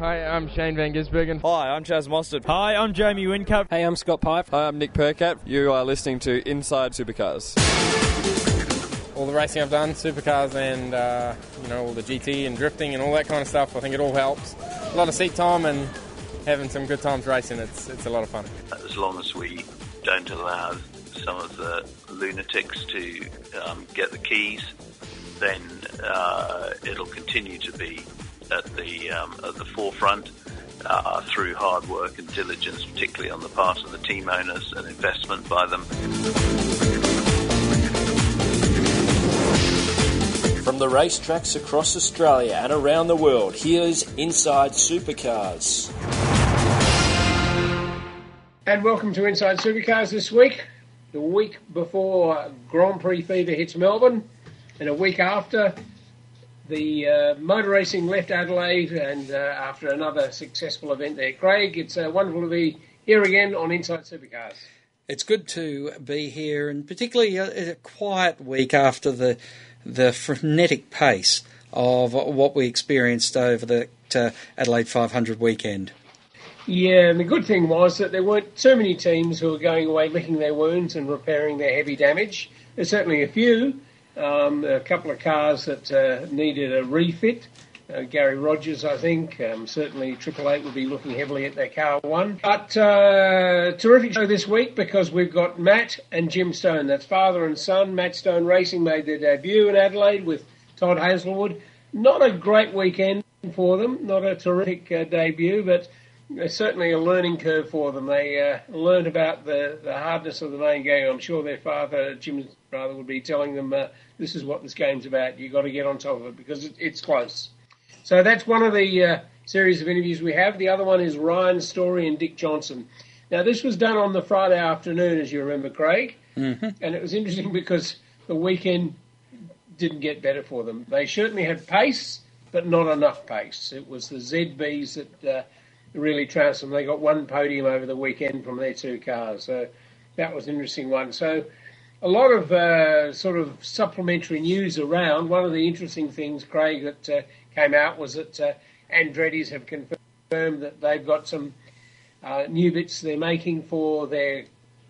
Hi, I'm Shane Van Gisbergen. Hi, I'm Chaz Mostert. Hi, I'm Jamie Whincup. Hey, I'm Scott Pye. Hi, I'm Nick Percat. You are listening to Inside Supercars. All the racing I've done, supercars and uh, you know all the GT and drifting and all that kind of stuff. I think it all helps. A lot of seat time and having some good times racing. It's it's a lot of fun. As long as we don't allow some of the lunatics to um, get the keys, then uh, it'll continue to be at the um, at the forefront uh, through hard work and diligence, particularly on the part of the team owners and investment by them. From the racetracks across Australia and around the world, here's Inside Supercars. And welcome to Inside Supercars this week, the week before Grand Prix fever hits Melbourne, and a week after the uh, motor racing left Adelaide, and uh, after another successful event there. Craig, it's uh, wonderful to be here again on Inside Supercars. It's good to be here, and particularly a, a quiet week after the the frenetic pace of what we experienced over the uh, Adelaide 500 weekend. Yeah, and the good thing was that there weren't too many teams who were going away licking their wounds and repairing their heavy damage. There's certainly a few, um, a couple of cars that uh, needed a refit. Uh, Garry Rogers, I think. Um, certainly, Triple Eight will be looking heavily at their car one. But uh, terrific show this week because we've got Matt and Jim Stone. That's father and son. Matt Stone Racing made their debut in Adelaide with Todd Hazelwood. Not a great weekend for them. Not a terrific uh, debut, but certainly a learning curve for them. They uh, learned about the, the hardness of the main game. I'm sure their father, Jim's rather, would be telling them uh, this is what this game's about. You've got to get on top of it because it, it's close. So that's one of the uh, series of interviews we have. The other one is Ryan Story and Dick Johnson. Now, this was done on the Friday afternoon, as you remember, Craig. Mm-hmm. And it was interesting because the weekend didn't get better for them. They certainly had pace, but not enough pace. It was the ZBs that uh, really trounced them. They got one podium over the weekend from their two cars. So that was an interesting one. So a lot of uh, sort of supplementary news around. One of the interesting things, Craig, that uh, came out was that uh, Andretti's have confirmed that they've got some uh, new bits they're making for their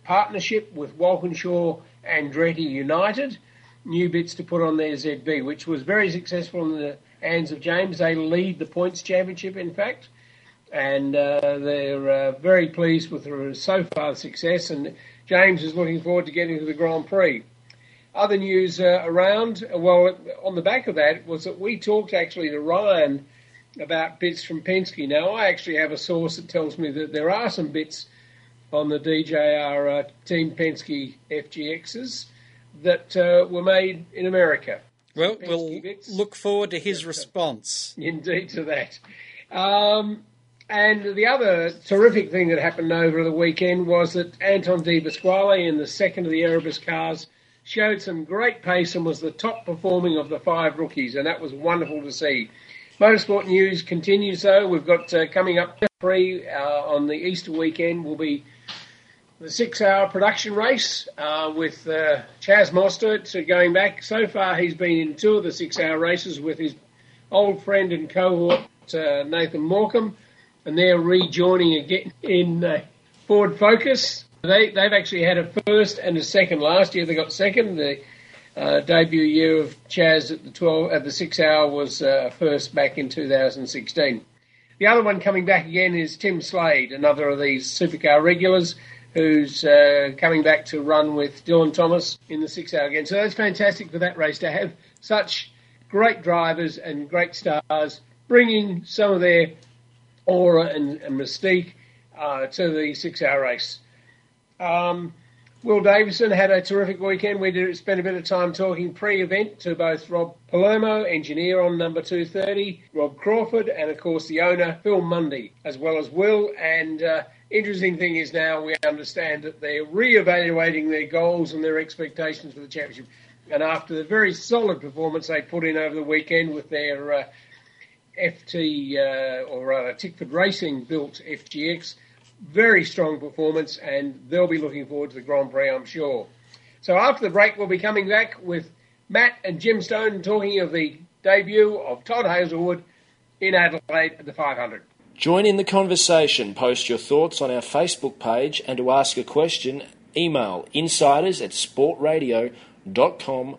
partnership with Walkinshaw Andretti United. New bits to put on their ZB, which was very successful in the hands of James. They lead the points championship, in fact, and uh, they're uh, very pleased with the so far success. And James is looking forward to getting to the Grand Prix. Other news uh, around, well, on the back of that was that we talked actually to Ryan about bits from Penske. Now, I actually have a source that tells me that there are some bits on the DJR uh, Team Penske FGXs that uh, were made in America. Well, we'll bits. look forward to his response. Indeed, to that. Um, and the other terrific thing that happened over the weekend was that Anton De Pasquale in the second of the Erebus cars showed some great pace and was the top performing of the five rookies, and that was wonderful to see. Motorsport news continues though. We've got uh, coming up free uh, on the Easter weekend will be the six-hour production race uh, with uh, Chaz Mostert going back. So far, he's been in two of the six-hour races with his old friend and cohort uh, Nathan Morcom, and they're rejoining again in uh, Ford Focus. They they've actually had a first and a second last year. They got second. The uh, debut year of Chaz at the twelve at the six hour was uh, first back in 2016. The other one coming back again is Tim Slade, another of these supercar regulars who's uh, coming back to run with Dylan Thomas in the six hour again. So that's fantastic for that race to have such great drivers and great stars bringing some of their aura and, mystique uh, to the six hour race. Um, Will Davison had a terrific weekend. We did spend a bit of time talking pre-event to both Rob Palermo, engineer on number 230, Rob Crawford, and of course the owner, Phil Munday, as well as Will. And uh, interesting thing is now we understand that they're re-evaluating their goals and their expectations for the championship. And after the very solid performance they put in over the weekend with their uh, FT, uh, or rather Tickford Racing built FGX, very strong performance, and they'll be looking forward to the Grand Prix, I'm sure. So after the break, we'll be coming back with Matt and Jim Stone talking of the debut of Todd Hazelwood in Adelaide at the 500. Join in the conversation. Post your thoughts on our Facebook page and to ask a question, email insiders at sportradio.com.au.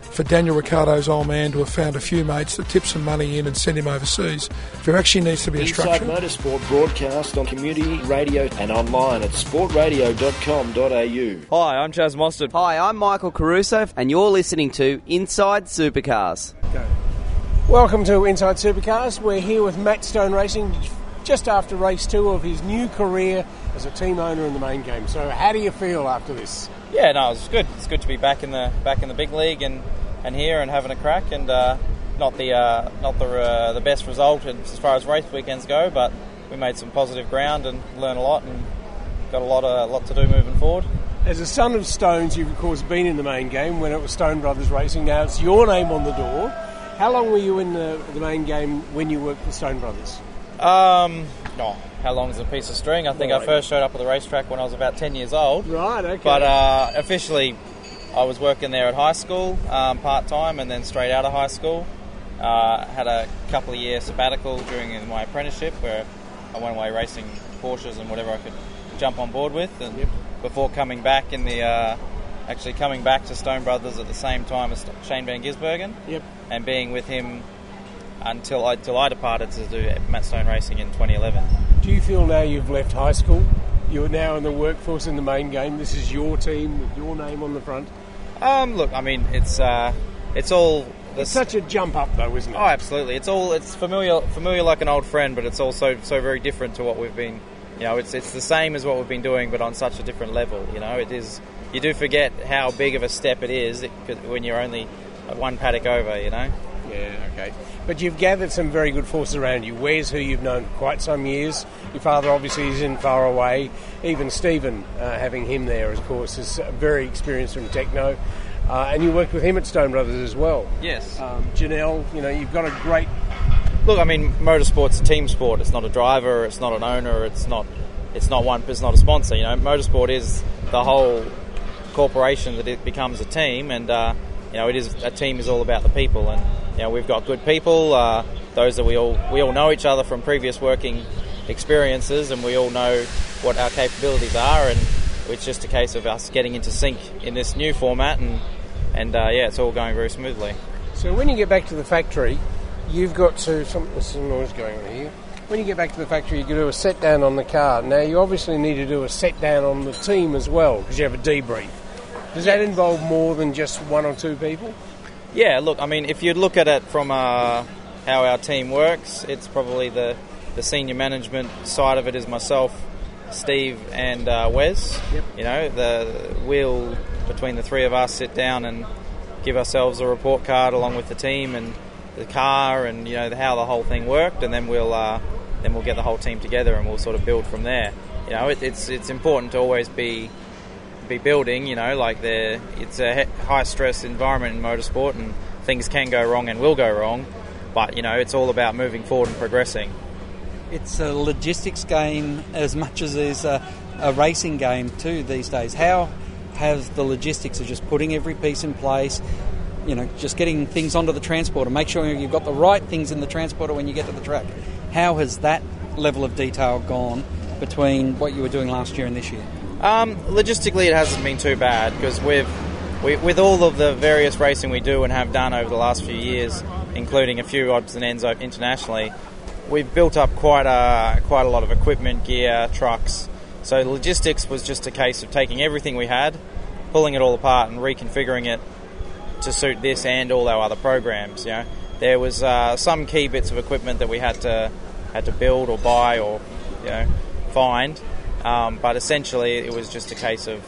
For Daniel Ricciardo's old man to have found a few mates to tip some money in and send him overseas, there actually needs to be a structure. Inside structure. Motorsport broadcast on community radio and online at sportradio.com.au. Hi, I'm Chaz Mostert. Hi, I'm Michael Caruso, and you're listening to Inside Supercars. Welcome to Inside Supercars. We're here with Matt Stone Racing just after race two of his new career as a team owner in the main game. So, how do you feel after this? Yeah, no, it's good. It's good to be back in the back in the big league and, and here and having a crack. And uh, not the uh, not the uh, the best result as far as race weekends go, but we made some positive ground and learned a lot and got a lot of lot to do moving forward. As a son of Stones, you've of course been in the main game when it was Stone Brothers Racing. Now it's your name on the door. How long were you in the, the main game when you worked for Stone Brothers? Um, oh, how long is a piece of string? I think Right. I first showed up at the racetrack when I was about ten years old. Right, okay. But uh, officially, I was working there at high school um, part time, and then straight out of high school, uh, had a couple of year sabbatical during my apprenticeship where I went away racing Porsches and whatever I could jump on board with, and before coming back in the uh, actually coming back to Stone Brothers at the same time as Shane Van Gisbergen, Yep. and being with him until I, until I departed to do Matt Stone Racing in 2011. Do you feel now you've left high school? You're now in the workforce in the main game. This is your team with your name on the front. Um, look, I mean, it's uh, it's all. It's such a jump up, though, isn't it? Oh, absolutely. It's all it's familiar, familiar like an old friend, but it's also so very different to what we've been. You know, it's it's the same as what we've been doing, but on such a different level. You know, it is. You do forget how big of a step it is when you're only one paddock over. You know. Yeah, okay. But you've gathered some very good forces around you. Where's who you've known for quite some years. Your father obviously is in far away. Even Stephen, uh, having him there, of course, is very experienced from Tekno. Uh, and you worked with him at Stone Brothers as well. Yes. Um, Janelle, you know, you've got a great. Look, I mean, motorsport's a team sport. It's not a driver. It's not an owner. It's not. It's not one. It's not a sponsor. You know, motorsport is the whole corporation that it becomes a team, and uh, you know, it is a team is all about the people, and you know, we've got good people. Uh, those that we all we all know each other from previous working experiences, and we all know what our capabilities are, and it's just a case of us getting into sync in this new format, and and uh, yeah, it's all going very smoothly. So when you get back to the factory, you've got to. Some, there's some noise going on here. When you get back to the factory, you can do a set down on the car. Now, you obviously need to do a set down on the team as well because you have a debrief. Does that involve more than just one or two people? Yeah, look, I mean, if you look at it from uh, how our team works, it's probably the, the senior management side of it is myself, Steve, and uh, Wes. Yep. You know, the we'll between the three of us sit down and give ourselves a report card along with the team and the car and you know how the whole thing worked, and then we'll uh, then we'll get the whole team together and we'll sort of build from there. You know, it, it's it's important to always be be building. You know, like the it's a high stress environment in motorsport, and things can go wrong and will go wrong. But you know, it's all about moving forward and progressing. It's a logistics game as much as it's a, a racing game too these days. How have the logistics of just putting every piece in place, you know, just getting things onto the transporter, make sure you've got the right things in the transporter when you get to the track. How has that level of detail gone between what you were doing last year and this year? Um, logistically, it hasn't been too bad because we've we, with all of the various racing we do and have done over the last few years, including a few odds and ends internationally, we've built up quite a quite a lot of equipment, gear, trucks. So logistics was just a case of taking everything we had, pulling it all apart, and reconfiguring it to suit this and all our other programs. You know, there was uh, some key bits of equipment that we had to had to build or buy or you know find, um, but essentially it was just a case of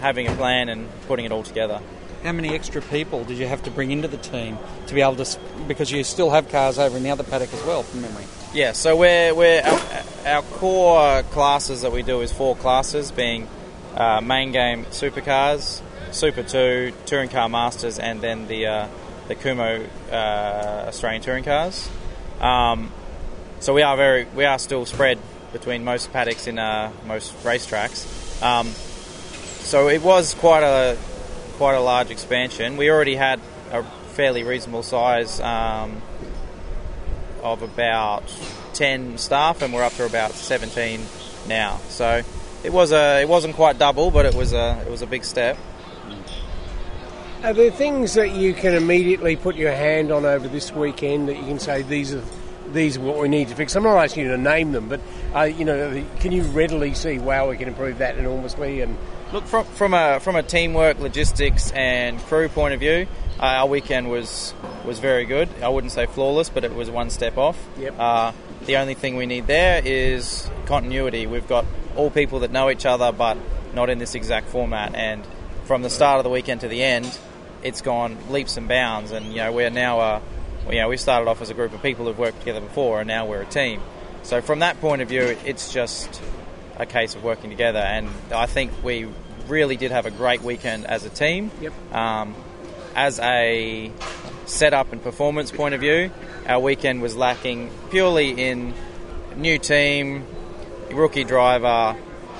having a plan and putting it all together. How many extra people did you have to bring into the team to be able to? Because you still have cars over in the other paddock as well, from memory. Yeah, so we're, we're our, our core classes that we do is four classes, being uh, main game supercars, Super Two, Touring Car Masters, and then the uh, the Kumho uh, Australian touring cars. Um, so we are very we are still spread between most paddocks in uh, most racetracks. Um, so it was quite a quite a large expansion. We already had a fairly reasonable size um, of about ten staff, and we're up to about seventeen now. So it was a it wasn't quite double, but it was a it was a big step. Are there things that you can immediately put your hand on over this weekend that you can say these are these are what we need to fix? I'm not asking you to name them, but uh, you know, can you readily see, wow, we can improve that enormously? And look from from a from a teamwork, logistics, and crew point of view, uh, our weekend was was very good. I wouldn't say flawless, but it was one step off. Yep. Uh, the only thing we need there is continuity. We've got all people that know each other, but not in this exact format. And from the start of the weekend to the end, it's gone leaps and bounds. And you know, we're now a, you know, we started off as a group of people who've worked together before, and now we're a team. So from that point of view, it's just a case of working together. And I think we really did have a great weekend as a team. Yep. Um, as a setup and performance point of view, our weekend was lacking purely in new team, rookie driver.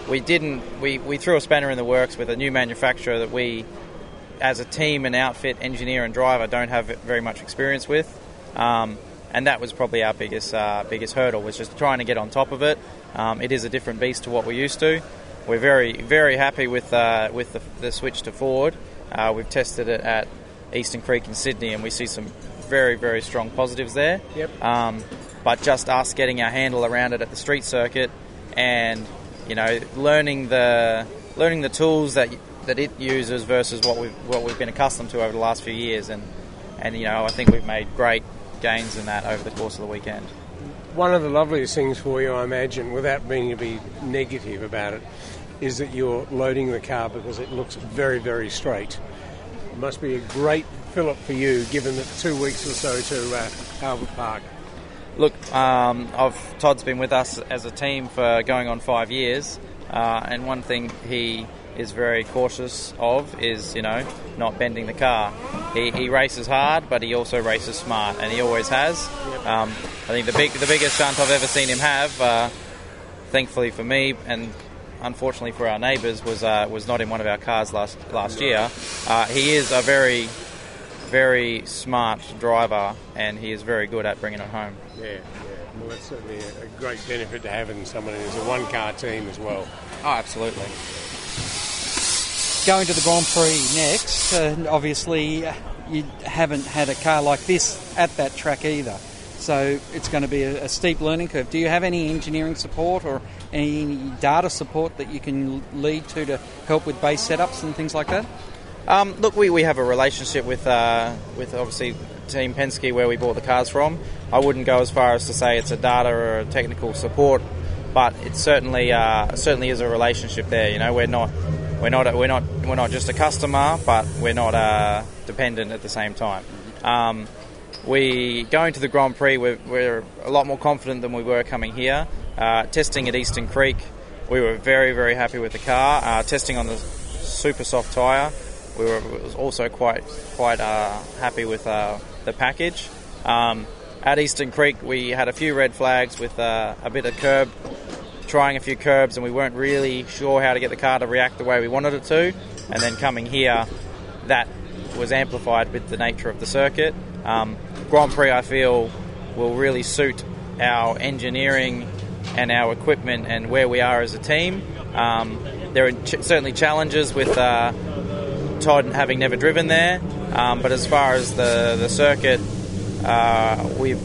We didn't. We, we threw a spanner in the works with a new manufacturer that we, as a team and outfit, engineer and driver, don't have very much experience with. Um, and that was probably our biggest uh, biggest hurdle was just trying to get on top of it. Um, it is a different beast to what we're used to. We're very very happy with uh, with the, the, switch to Ford. Uh, we've tested it at Eastern Creek in Sydney, and we see some very very strong positives there. Yep. Um, but just us getting our handle around it at the street circuit, and you know learning the learning the tools that that it uses versus what we've what we've been accustomed to over the last few years, and and you know I think we've made great gains in that over the course of the weekend. One of the loveliest things for you, I imagine, without being to be negative about it, is that you're loading the car because it looks very, very straight. It must be a great fillip for you, given that two weeks or so to uh, Albert Park. Look, um, I've, Todd's been with us as a team for going on five years, uh, and one thing he is very cautious of is, you know, not bending the car. He, he races hard, but he also races smart, and he always has. Um, I think the big the biggest shunt I've ever seen him have, uh, thankfully for me and unfortunately for our neighbours, was uh, was not in one of our cars last last year. Uh, he is a very very smart driver, and he is very good at bringing it home. Yeah, yeah. Well, that's certainly a, a great benefit to having someone who's a one-car team as well. Oh, absolutely. Going to the Grand Prix next, uh, obviously uh, you haven't had a car like this at that track either. So it's going to be a, a, steep learning curve. Do you have any engineering support or any data support that you can lead to to help with base setups and things like that? Um, look, we, we have a relationship with uh, with obviously Team Penske where we bought the cars from. I wouldn't go as far as to say it's a data or a technical support, but it certainly uh, certainly is a relationship there. You know, we're not we're not we're not we're not just a customer, but we're not uh, dependent at the same time. Um, we going to the Grand Prix, we're, we're, a lot more confident than we were coming here. Uh, testing at Eastern Creek, we were very very happy with the car. Uh, testing on the super soft tyre, we were also quite quite uh, happy with uh, the package. Um, at Eastern Creek, we had a few red flags with uh, a bit of curb trying a few curbs and we weren't really sure how to get the car to react the way we wanted it to. And then coming here, that was amplified with the nature of the circuit. Um, Grand Prix, I feel, will really suit our engineering and our equipment and where we are as a team. Um, there are ch- certainly challenges with uh, Todd having never driven there, um, but as far as the the circuit, uh, we've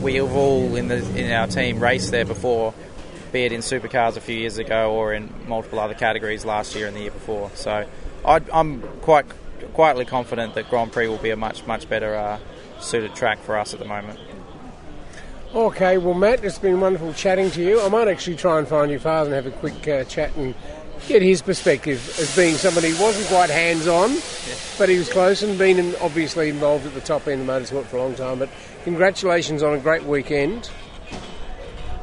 we have all in the in our team raced there before, be it in supercars a few years ago or in multiple other categories last year and the year before. So i am quite quietly confident that Grand Prix will be a much much better uh, suited track for us at the moment. Okay, well, Matt, it's been wonderful chatting to you. I might actually try and find your father and have a quick uh, chat and get his perspective as being somebody who wasn't quite hands on, but he was close and been obviously involved at the top end of motorsport for a long time. But congratulations on a great weekend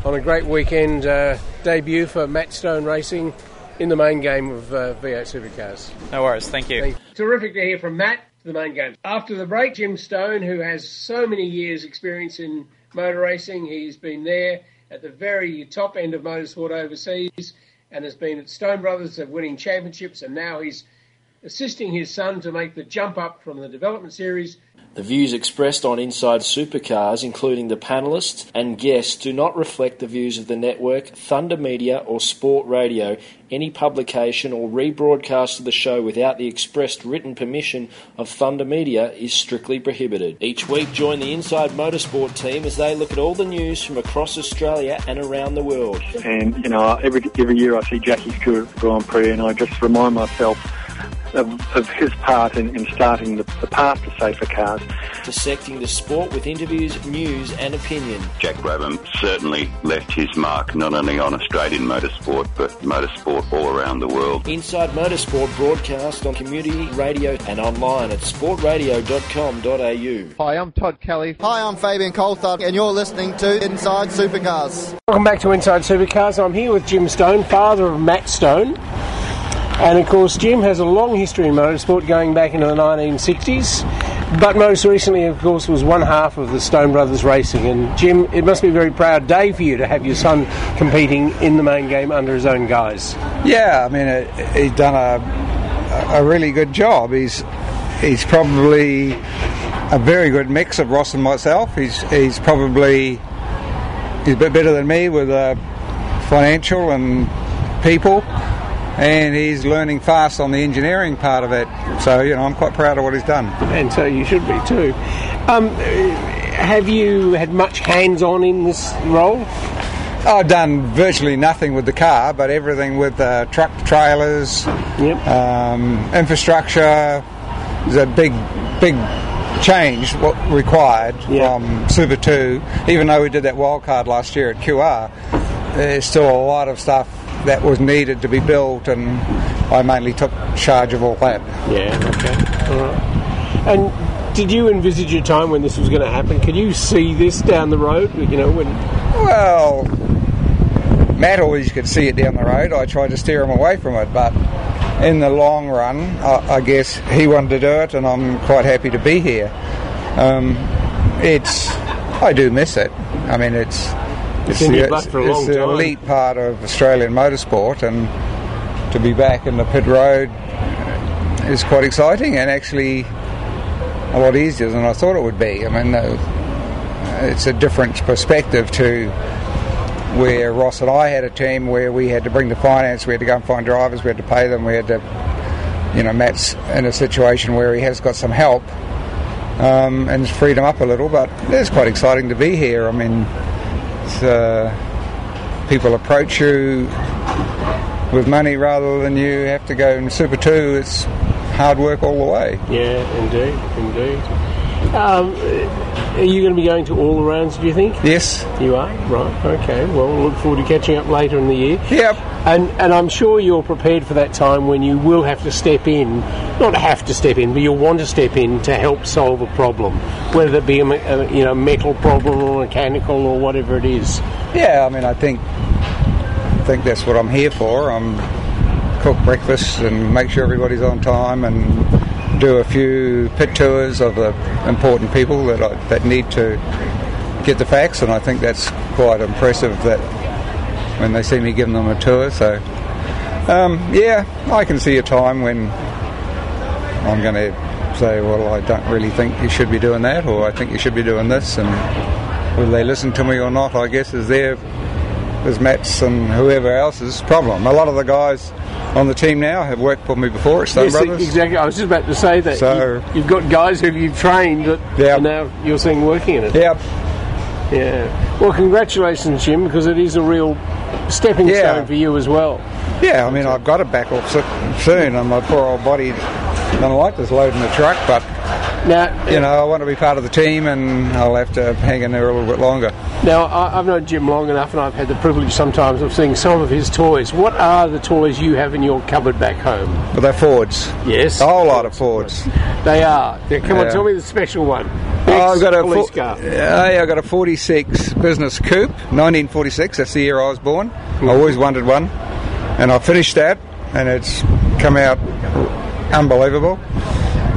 on a great weekend uh, debut for Matt Stone Racing in the main game of uh, V8 Supercars. No worries, thank you. Terrific to hear from Matt. the main game. After the break, Jim Stone, who has so many years' experience in motor racing, he's been there at the very top end of motorsport overseas and has been at Stone Brothers of winning championships, and now he's assisting his son to make the jump up from the development series The views expressed on Inside Supercars, including the panelists and guests, do not reflect the views of the network, Thunder Media, or Sport Radio. Any publication or rebroadcast of the show without the expressed written permission of Thunder Media is strictly prohibited. Each week, join the Inside Motorsport team as they look at all the news from across Australia and around the world. And, you know, every, every year I see Jackie's Grand Prix and I just remind myself of, of his part in, in starting the, the path to safer cars. Dissecting the sport with interviews, news, and opinion. Jack Brabham certainly left his mark not only on Australian motorsport but motorsport all around the world. Inside Motorsport broadcast on community radio and online at sportradio.com.au. Hi, I'm Todd Kelly. Hi, I'm Fabian Coulthard, and you're listening to Inside Supercars. Welcome back to Inside Supercars. I'm here with Jim Stone, father of Matt Stone. And of course, Jim has a long history in motorsport going back into the 1960s. But most recently, of course, was one half of the Stone Brothers Racing. And Jim, it must be a very proud day for you to have your son competing in the main game under his own guise. Yeah, I mean, uh, he's done a, a really good job. He's he's probably a very good mix of Ross and myself. He's he's probably he's a bit better than me with uh, financial and people and he's learning fast on the engineering part of it. So, you know, I'm quite proud of what he's done. And so you should be too. Um, have you had much hands on in this role? I've done virtually nothing with the car, but everything with uh, truck trailers, yep. um, infrastructure. There's a big, big change what required yep. from Super 2. Even though we did that wildcard last year at QR, there's still a lot of stuff that was needed to be built, and I mainly took charge of all that. Yeah, okay. All right. And did you envisage a time when this was going to happen? Could you see this down the road? You know, when. Well, Matt always could see it down the road. I tried to steer him away from it, but in the long run, I, I guess he wanted to do it, and I'm quite happy to be here. Um, it's. I do miss it. I mean, it's it's, the, it's, it's the elite part of Australian motorsport, and to be back in the pit road is quite exciting and actually a lot easier than I thought it would be. I mean, it's a different perspective to where Ross and I had a team where we had to bring the finance, we had to go and find drivers, we had to pay them, we had to, you know, Matt's in a situation where he has got some help um, and freed him up a little, but it's quite exciting to be here. I mean, uh, people approach you with money rather than you have to go in Super 2. It's hard work all the way. Yeah, indeed, indeed. Um, are you going to be going to all the rounds, do you think? Yes. You are? Right, okay. Well, we'll look forward to catching up later in the year. Yep. And, and I'm sure you're prepared for that time when you will have to step in, not have to step in, but you'll want to step in to help solve a problem, whether it be a, a you know metal problem or mechanical or whatever it is. Yeah, I mean, I think I think that's what I'm here for. I'm cook breakfast and make sure everybody's on time and do a few pit tours of the important people that I, that need to get the facts, and I think that's quite impressive that when they see me giving them a tour. So, um, yeah, I can see a time when I'm going to say, well, I don't really think you should be doing that, or I think you should be doing this, and whether they listen to me or not, I guess, is their is Matt's and whoever else's problem. A lot of the guys on the team now have worked for me before at Stone yes, Brothers. Exactly. I was just about to say that. So, you, have got guys who you've trained that now you're seeing working in it. Yep. Yeah. Well, congratulations, Jim, because it is a real stepping Yeah. stone for you as well. Yeah, I mean, I've got to back off so- soon, and my poor old body don't like this loading the truck, but now you know, I want to be part of the team, and I'll have to hang in there a little bit longer. Now, I, I've known Jim long enough, and I've had the privilege sometimes of seeing some of his toys. What are the toys you have in your cupboard back home? But they're Fords. Yes. A whole lot of Fords. They are. Yeah, come on, tell me the special one. Oh, I've got a police car. Yeah, I've got a 46 business coupe, 1946. That's the year I was born. I mm. always wanted one, and I finished that, and it's come out unbelievable.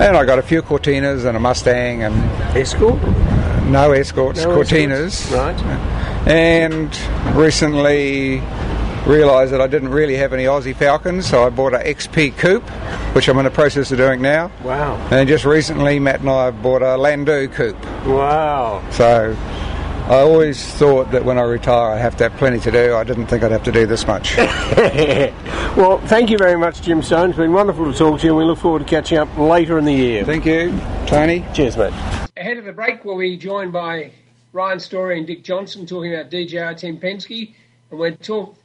And I got a few Cortinas and a Mustang and escort. Uh, no escorts, No Cortinas. escorts, right. And recently realised that I didn't really have any Aussie Falcons, so I bought a XP Coupe, which I'm in the process of doing now. Wow. And just recently, Matt and I bought a Landau Coupe. Wow. So I always thought that when I retire, I'd have to have plenty to do. I didn't think I'd have to do this much. well, thank you very much, Jim Stone. It's been wonderful to talk to you, and we look forward to catching up later in the year. Thank you, Tony. Cheers, mate. Ahead of the break, we'll be joined by Ryan Story and Dick Johnson talking about DJR Team Penske, and we'll talk.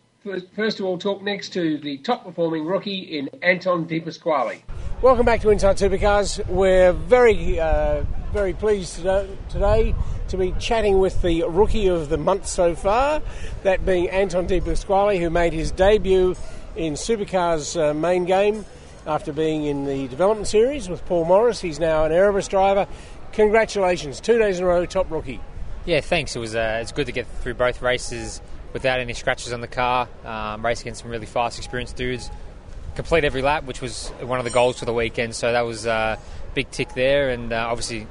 First of all, talk next to the top performing rookie in Anton De Pasquale. Welcome back to Inside Supercars. We're very, uh, very pleased today, today to be chatting with the rookie of the month so far, that being Anton De Pasquale, who made his debut in Supercars' uh, main game after being in the development series with Paul Morris. He's now an Erebus driver. Congratulations, two days in a row, top rookie. Yeah, thanks. It was uh, it's good to get through both races without any scratches on the car. Um, race against some really fast, experienced dudes. Complete every lap, which was one of the goals for the weekend. So that was a uh, big tick there, and uh, obviously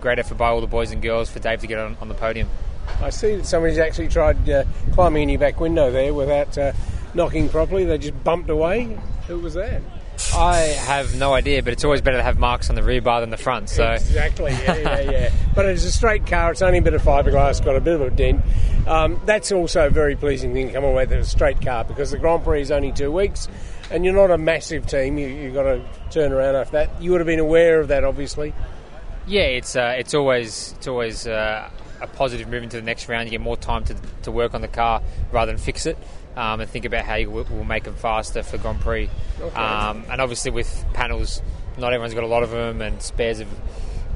great effort by all the boys and girls for Dave to get on, on the podium. I see that somebody's actually tried uh, climbing in your back window there without uh, knocking properly. They just bumped away. Who was that? I have no idea, but it's always better to have marks on the rear bar than the front. So exactly, yeah, yeah, yeah. but it's a straight car. It's only a bit of fiberglass, got a bit of a dent. Um, that's also a very pleasing thing to come away with a straight car because the Grand Prix is only two weeks, and you're not a massive team. You, you've got to turn around after that. You would have been aware of that, obviously. Yeah, it's uh, it's always it's always uh, a positive move into the next round. You get more time to, to work on the car rather than fix it. Um, and think about how you will, will make them faster for Grand Prix. Okay. Um, and obviously, with panels, not everyone's got a lot of them, and spares have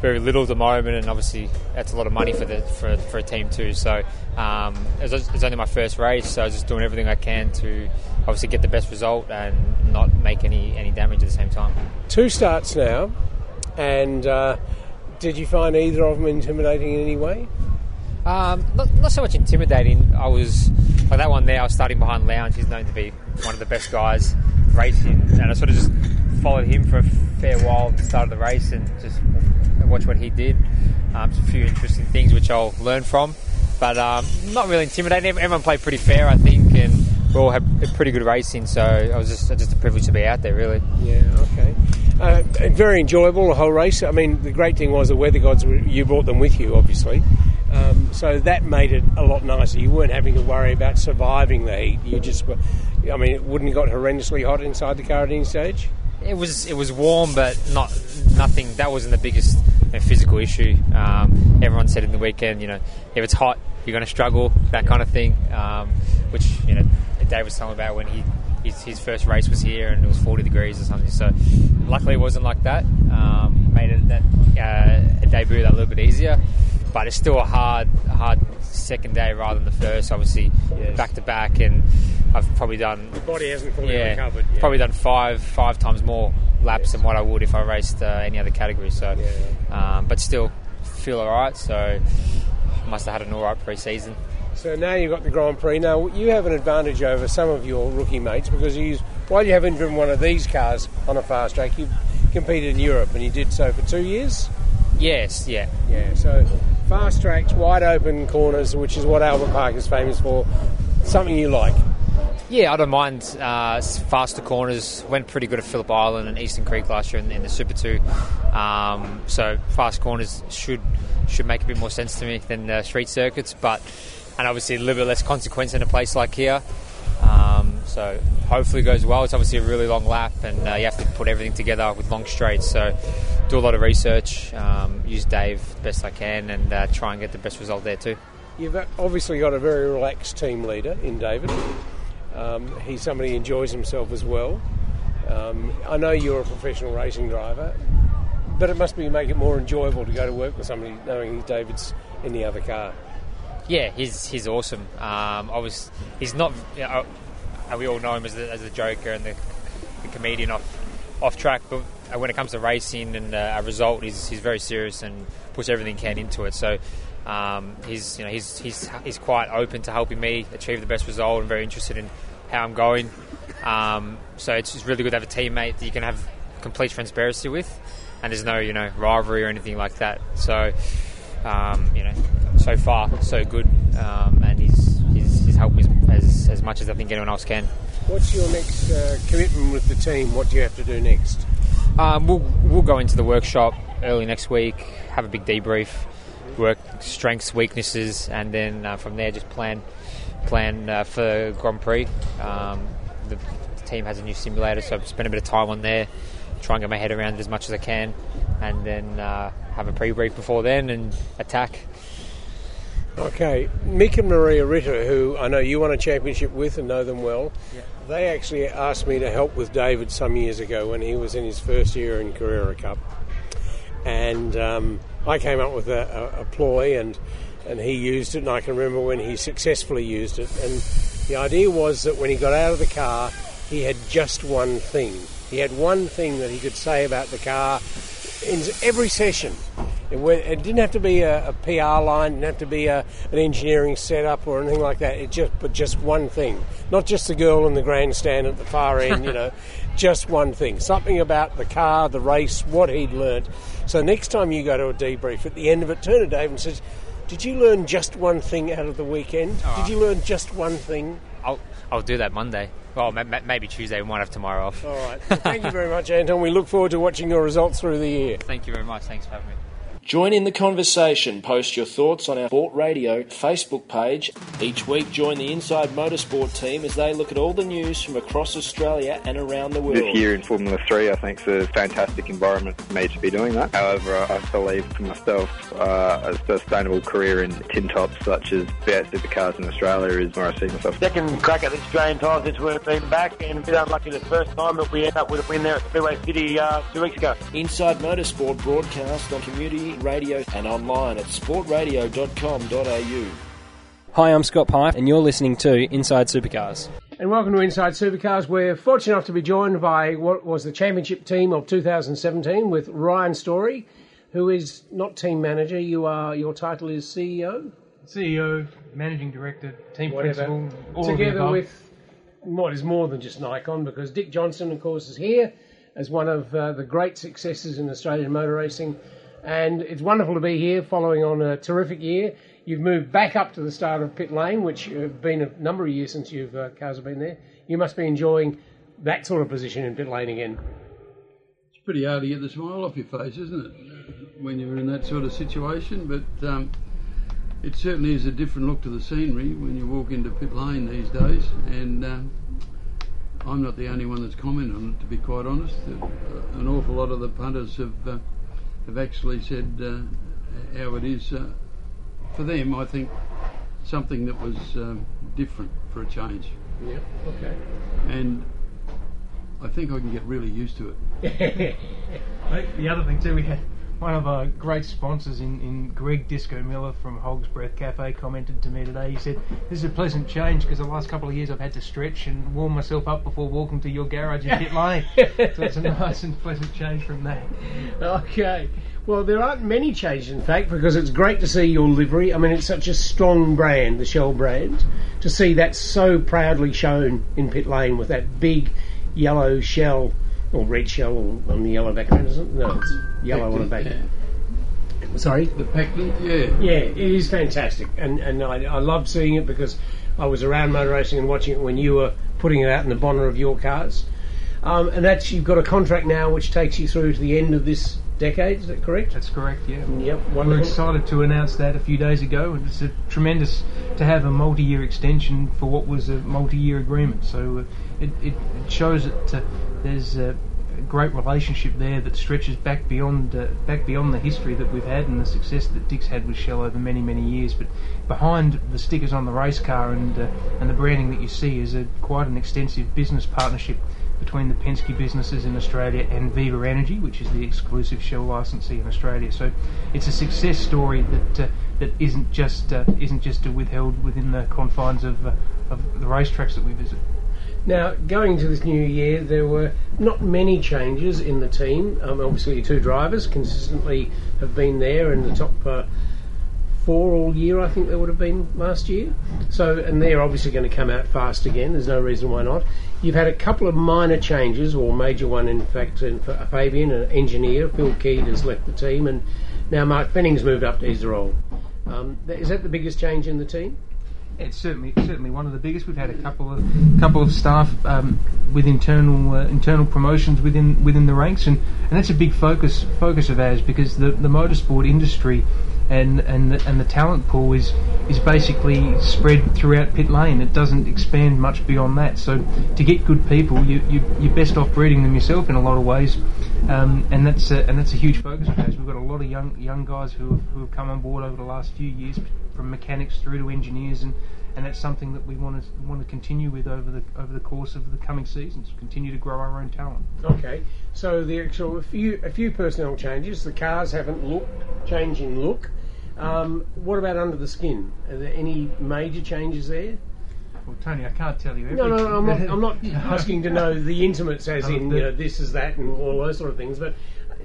very little at the moment. And obviously, that's a lot of money for the for, for a team too. So um, it, was, it only my first race, so I was just doing everything I can to obviously get the best result and not make any any damage at the same time. Two starts now, and uh, did you find either of them intimidating in any way? Um, not, not so much intimidating. I was like that one there. I was starting behind Lowndes. He's known to be one of the best guys racing, and I sort of just followed him for a fair while at the start of the race and just watch what he did. Um, a few interesting things which I'll learn from, but um, not really intimidating. Everyone played pretty fair, I think, and we all had pretty good racing. So I was just just a privilege to be out there, really. Yeah. Okay. Uh, very enjoyable the whole race. I mean, the great thing was the weather gods. You brought them with you, obviously. Um, so that made it a lot nicer. You weren't having to worry about surviving the heat. You just were. I mean, it wouldn't have got horrendously hot inside the car at any stage. It was it was warm, but not nothing. That wasn't the biggest you know, physical issue. Um, everyone said in the weekend, you know, if it's hot, you're going to struggle, that kind of thing. Um, which you know, Dave was telling about when he his, his, first race was here and it was 40 degrees or something. So luckily it wasn't like that. Um, made it that uh, debut that a little bit easier, but it's still a hard hard second day rather than the first. Obviously back to back, and I've probably done The body hasn't fully yeah, recovered. Yeah. probably done five five times more laps than what I would if I raced uh, any other category. So, um, but still feel alright. So must have had an alright pre-season. So now you've got the Grand Prix. Now you have an advantage over some of your rookie mates because while you haven't driven one of these cars on a fast track, you've competed in Europe and you did so for two years. Yes, yeah, Yeah. So fast tracks, wide open corners, which is what Albert Park is famous for. Something you like. Yeah, I don't mind uh, faster corners. Went pretty good at Phillip Island and Eastern Creek last year in, in the Super Two. Um, so fast corners should should make a bit more sense to me than uh, street circuits, but and obviously a little bit less consequence in a place like here. Um, so hopefully it goes well. It's obviously a really long lap, and uh, you have to put everything together with long straights. So do a lot of research, um, use Dave best I can, and uh, try and get the best result there too. You've obviously got a very relaxed team leader in David. Um, he's somebody who enjoys himself as well. Um, I know you're a professional racing driver, but it must be make it more enjoyable to go to work with somebody knowing David's in the other car. Yeah, he's he's awesome. Um, I was he's not. You know, uh, we all know him as the, as the joker and the, the comedian off off track, but uh, when it comes to racing and uh, a result, he's he's very serious and puts everything he can into it. So. Um, he's you know he's, he's he's quite open to helping me achieve the best result and very interested in how I'm going. Um, so it's just really good to have a teammate that you can have complete transparency with. and there's no you know rivalry or anything like that. So um, you know, so far so good, um, and he's, he's he's helped me as as much as I think anyone else can. What's your next uh, commitment with the team? What do you have to do next? Um, we'll we'll go into the workshop early next week, have a big debrief, work strengths, weaknesses, and then uh, from there just plan plan uh, for Grand Prix. Um, the, the team has a new simulator, so I've spent a bit of time on there, try and get my head around it as much as I can, and then uh, have a pre-brief before then and attack. Okay, Mick and Maria Ritter, who I know you won a championship with and know them well, they actually asked me to help with David some years ago when he was in his first year in Carrera Cup. And um, I came up with a, a, a ploy and, and he used it, and I can remember when he successfully used it. And the idea was that when he got out of the car, he had just one thing. He had one thing that he could say about the car in every session. It, went, it didn't have to be a, a PR line, didn't have to be a, an engineering setup or anything like that. It just, but just one thing, not just the girl in the grandstand at the far end. You know, just one thing, something about the car, the race, what he'd learnt. So next time you go to a debrief, at the end of it, turn to Dave and says, "Did you learn just one thing out of the weekend? Oh. Did you learn just one thing?" I'll I'll do that Monday. Well, ma- ma- maybe Tuesday. We might have tomorrow off. All right. Well, thank you very much, Anton. We look forward to watching your results through the year. Thank you very much. Thanks for having me. Join in the conversation. Post your thoughts on our Sport Radio Facebook page. Each week, join the Inside Motorsport team as they look at all the news from across Australia and around the world. This year in Formula 3, I think, is a fantastic environment for me to be doing that. However, I believe for myself, uh, a sustainable career in tin tops such as V8 supercars in Australia is where I see myself. Second crack at the Australian time since we've been back, and a bit unlucky the first time that we end up with a win there at Speedway City uh, two weeks ago. Inside Motorsport broadcast on community radio and online at sportradio.com.au. Hi, I'm Scott Pye, and you're listening to Inside Supercars. And welcome to Inside Supercars. We're fortunate enough to be joined by what was the championship team of 2017 with Ryan Story, who is not team manager. You are your title is CEO, CEO, managing director, team whatever. principal, all together above. with what is more than just Nikon, because Dick Johnson, of course, is here as one of uh, the great successes in Australian motor racing, and it's wonderful to be here following on a terrific year. You've moved back up to the start of pit lane, which have been a number of years since you've uh, cars have been there. You must be enjoying that sort of position in pit lane again. It's pretty hard to get the smile off your face, isn't it, when you're in that sort of situation? But um, it certainly is a different look to the scenery when you walk into pit lane these days. And um, I'm not the only one that's commented on it, to be quite honest. Uh, An awful lot of the punters have uh, have actually said uh, how it is uh, for them. I think something that was um, different for a change. Yeah. Okay. And I think I can get really used to it. The other thing too, we had one of our great sponsors in, in Greg Disco Miller from Hog's Breath Cafe commented to me today. He said, "This is a pleasant change because the last couple of years I've had to stretch and warm myself up before walking to your garage in pit lane. so it's a nice and pleasant change from that." Okay. Well, there aren't many changes, in fact, because it's great to see your livery. I mean, it's such a strong brand, the Shell brand, to see that so proudly shown in pit lane with that big yellow shell or red shell on the yellow background, isn't it? No, it's yellow on a background. Sorry? The Pecten, yeah. Yeah, it is fantastic, and and I, I love seeing it because I was around motor racing and watching it when you were putting it out in the bonnet of your cars. Um, and that's you've got a contract now which takes you through to the end of this decade. Is that correct? That's correct. Yeah. Yep. We're excited to announce that a few days ago, and it's a tremendous to have a multi-year extension for what was a multi-year agreement. So uh, it, it, it shows that uh, there's a great relationship there that stretches back beyond uh, back beyond the history that we've had and the success that Dick's had with Shell over many many years. But behind the stickers on the race car and uh, and the branding that you see is a quite an extensive business partnership between the Penske businesses in Australia and Viva Energy, which is the exclusive Shell licensee in Australia. So it's a success story that uh, that isn't just uh, isn't just withheld within the confines of uh, of the racetracks that we visit. Now, going into this new year, there were not many changes in the team. Um, obviously, two drivers consistently have been there in the top uh, four all year, I think they would have been last year. So, and they're obviously going to come out fast again. There's no reason why not. You've had a couple of minor changes, or major one, in fact, in Fabian, an engineer. Phil Keed has left the team, and now Mark Fenning's moved up to his role. Um, is that the biggest change in the team? It's certainly certainly one of the biggest. We've had a couple of couple of staff um, with internal uh, internal promotions within within the ranks, and, and that's a big focus focus of ours because the the motorsport industry and and the, and the talent pool is is basically spread throughout pit lane. It doesn't expand much beyond that. So to get good people, you, you you're best off breeding them yourself in a lot of ways, um, and that's a, and that's a huge focus of ours. We've got a lot of young young guys who have, who have come on board over the last few years, from mechanics through to engineers, and, and that's something that we want to want to continue with over the over the course of the coming seasons. Continue to grow our own talent. Okay, so the actual a few a few personnel changes. The cars haven't looked change in look. Um, what about under the skin? Are there any major changes there? Well, Tony, I can't tell you No, no, no. I'm not. I'm not asking to know the intimates, as Um, in you know this is that and all those sort of things. But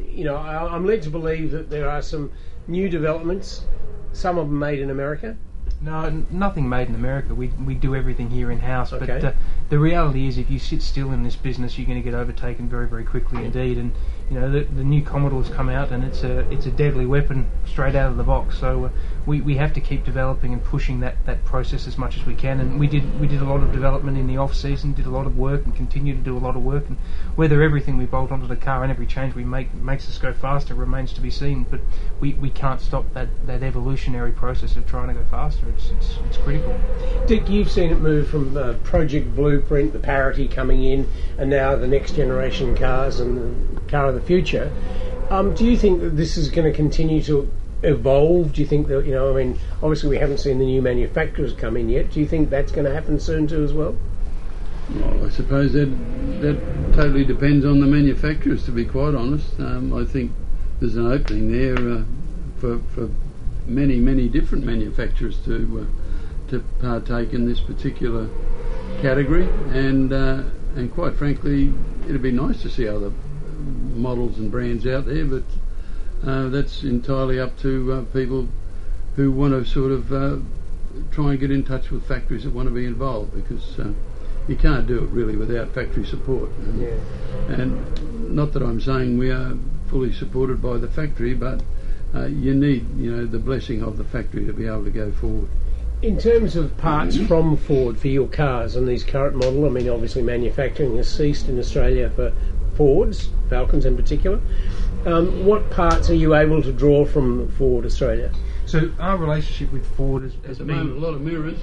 you know, I, I'm led to believe that there are some new developments. Some of them made in America. No, n- nothing made in America. We we do everything here in house. But Okay. uh, the reality is, if you sit still in this business, you're going to get overtaken very very quickly indeed. And you know the, the new Commodore's come out, and it's a it's a deadly weapon straight out of the box. So uh, we we have to keep developing and pushing that, that process as much as we can. And we did we did a lot of development in the off season, did a lot of work, and continue to do a lot of work. And whether everything we bolt onto the car and every change we make makes us go faster remains to be seen. But we, we can't stop that, that evolutionary process of trying to go faster. It's it's, it's critical. Dick, you've seen it move from uh, Project Blueprint, the parity coming in, and now the next generation cars and the car of the future. Um, do you think that this is going to continue to evolve? Do you think that you know? I mean, obviously we haven't seen the new manufacturers come in yet. Do you think that's going to happen soon too as well? Well, I suppose that that totally depends on the manufacturers. To be quite honest, um, I think there's an opening there uh, for for many many different manufacturers to uh, to partake in this particular category, and uh, and quite frankly, it'd be nice to see other models and brands out there, but uh, that's entirely up to uh, people who want to sort of uh, try and get in touch with factories that want to be involved because uh, you can't do it really without factory support. And, Yeah. and not that I'm saying we are fully supported by the factory, but uh, you need you know the blessing of the factory to be able to go forward. In terms of parts from Ford for your cars and these current model, I mean, obviously manufacturing has ceased in Australia for Fords, Falcons in particular. Um, what parts are you able to draw from Ford Australia? So our relationship with Ford has, has At the been moment, a lot of mirrors.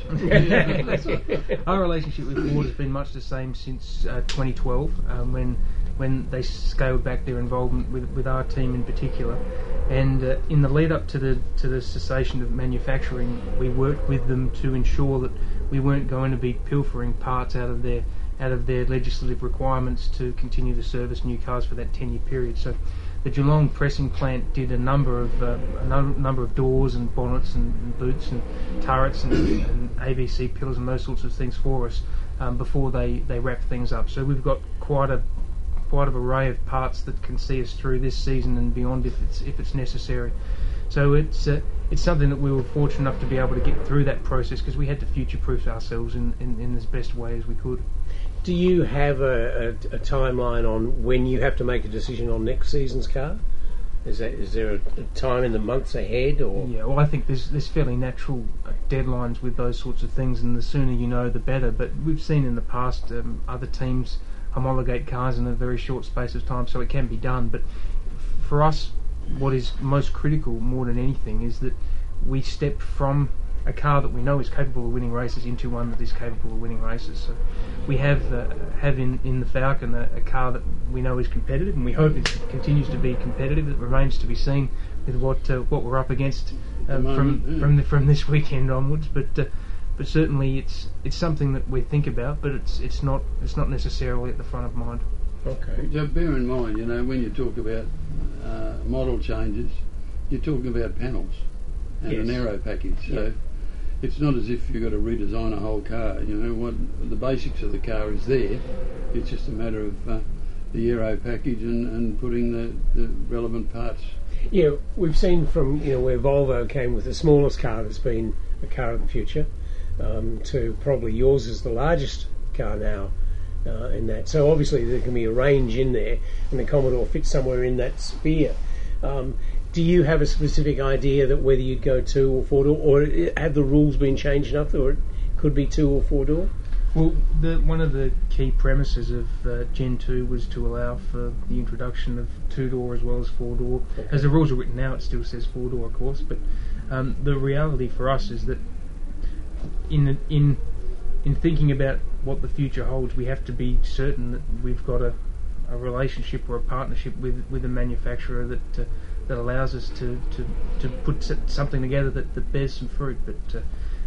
our relationship with Ford has been much the same since uh, 2012, um, when when they scaled back their involvement with, with our team in particular. And uh, in the lead up to the to the cessation of manufacturing, we worked with them to ensure that we weren't going to be pilfering parts out of their out of their legislative requirements to continue to service new cars for that 10 year period. So the Geelong pressing plant did a number of uh, a num- number of doors and bonnets and, and boots and turrets and, and ABC pillars and those sorts of things for us um, before they, they wrap things up. So we've got quite a quite an array of parts that can see us through this season and beyond if it's if it's necessary. So it's uh, it's something that we were fortunate enough to be able to get through that process because we had to future-proof ourselves in, in, in as best way as we could. Do you have a, a, a timeline on when you have to make a decision on next season's car? Is that is there a, a time in the months ahead or? Yeah, well, I think there's there's fairly natural uh, deadlines with those sorts of things, and the sooner you know, the better. But we've seen in the past um, other teams homologate cars in a very short space of time, so it can be done. But for us, what is most critical more than anything is that we step from a car that we know is capable of winning races into one that is capable of winning races. So we have uh, have in, in the Falcon a, a car that we know is competitive, and we hope it continues to be competitive. It remains to be seen with what uh, what we're up against uh, the moment, from yeah. from the, from this weekend onwards. But uh, but certainly it's it's something that we think about, but it's it's not it's not necessarily at the front of mind. Okay. So bear in mind, you know, when you talk about uh, model changes, you're talking about panels and an Yes. aero package. So it's not as if you've got to redesign a whole car. You know, what the basics of the car is there. It's just a matter of uh, the aero package and, and putting the, the relevant parts. Yeah, we've seen from you know where Volvo came with the smallest car that's been a car of the future, um, to probably yours is the largest car now. uh, in that. So obviously there can be a range in there, and the Commodore fits somewhere in that sphere. Um, do you have a specific idea that whether you'd go two or four door, or have the rules been changed enough, that it could be two or four door? Well, the, one of the key premises of uh, Gen 2 was to allow for the introduction of two door as well as four door. Okay. As the rules are written now, it still says four door, of course, but um, the reality for us is that in the, in in thinking about what the future holds, we have to be certain that we've got a, a relationship or a partnership with, with a manufacturer that uh, that allows us to, to, to put something together that, that bears some fruit. But uh,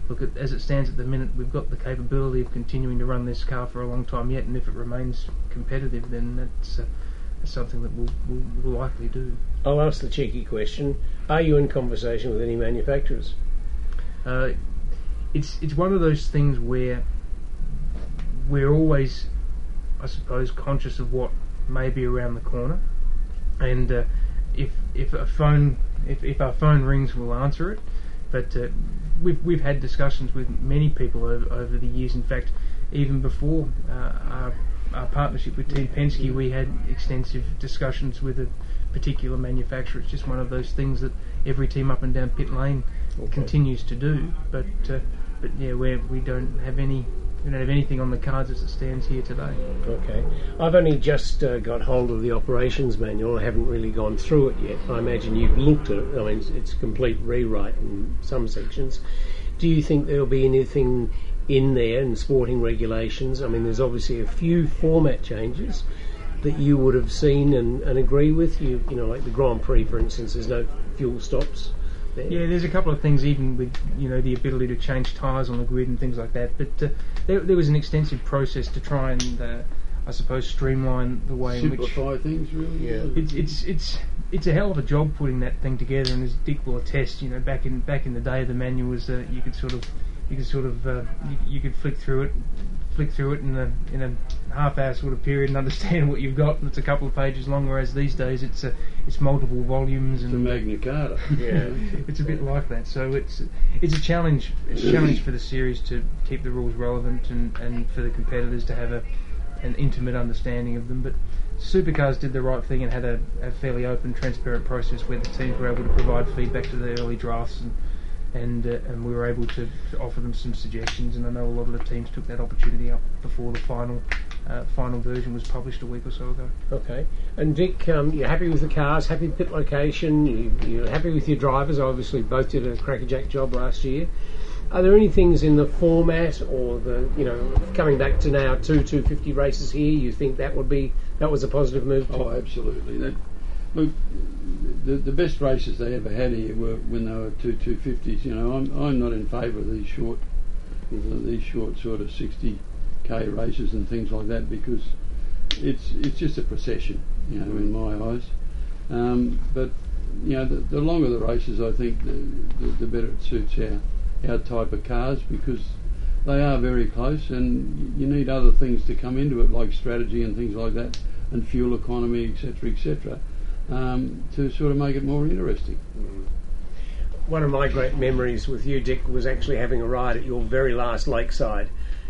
look, at, as it stands at the minute, we've got the capability of continuing to run this car for a long time yet, and if it remains competitive, then that's, uh, that's something that we'll, we'll, we'll likely do. I'll ask the cheeky question: Are you in conversation with any manufacturers? Uh, it's it's one of those things where we're always, I suppose, conscious of what may be around the corner, and uh, if if a phone if, if our phone rings, we'll answer it. But uh, we've we've had discussions with many people over, over the years. In fact, even before uh, our our partnership with Team Penske, we had extensive discussions with a particular manufacturer. It's just one of those things that every team up and down pit lane continues to do. But uh, but yeah, we we don't have any we don't have anything on the cards as it stands here today. Okay. I've only just uh, got hold of the operations manual. I haven't really gone through it yet. I imagine you've looked at it. I mean, it's, a complete rewrite in some sections. Do you think there'll be anything in there in sporting regulations? I mean, there's obviously a few format changes that you would have seen and, and agree with. You, you know, like the Grand Prix, for instance, there's no fuel stops. There. Yeah, there's a couple of things, even with you know the ability to change tyres on the grid and things like that. But uh, there, there was an extensive process to try and, uh, I suppose, streamline the way in which Simplify things, really. Yeah. it's it's it's it's a hell of a job putting that thing together. And as Dick will attest, you know, back in back in the day, the manual was uh, you could sort of you could sort of uh, you, you could flick through it, flick through it in a in a half hour sort of period and understand what you've got. And it's a couple of pages long. Whereas these days, it's a it's multiple volumes and It's a Magna Carta. Yeah. it's a bit like that. So it's it's a challenge. It's a challenge for the series to keep the rules relevant and, and for the competitors to have a an intimate understanding of them. But Supercars did the right thing and had a, a fairly open, transparent process where the teams were able to provide feedback to the early drafts and and uh, and we were able to, to offer them some suggestions. And I know a lot of the teams took that opportunity up before the final uh, final version was published a week or so ago. Okay. And Vic, um, you're happy with the cars, happy pit location, you, you're happy with your drivers. Obviously, both did a crackerjack job last year. Are there any things in the format or the, you know, coming back to now two 250 races here, you think that would be, that was a positive move? Oh, absolutely. That, look, the, the best races they ever had here were when they were two 250s. You know, I'm, I'm not in favour of these short, uh, these short sort of 60k races and things like that because it's it's just a procession, you know, in my eyes. Um, but you know, the, the longer the races, I think, the, the, the better it suits our our type of cars because they are very close, and you need other things to come into it, like strategy and things like that, and fuel economy, etc., etc., um, to sort of make it more interesting. One of my great memories with you, Dick, was actually having a ride at your very last lakeside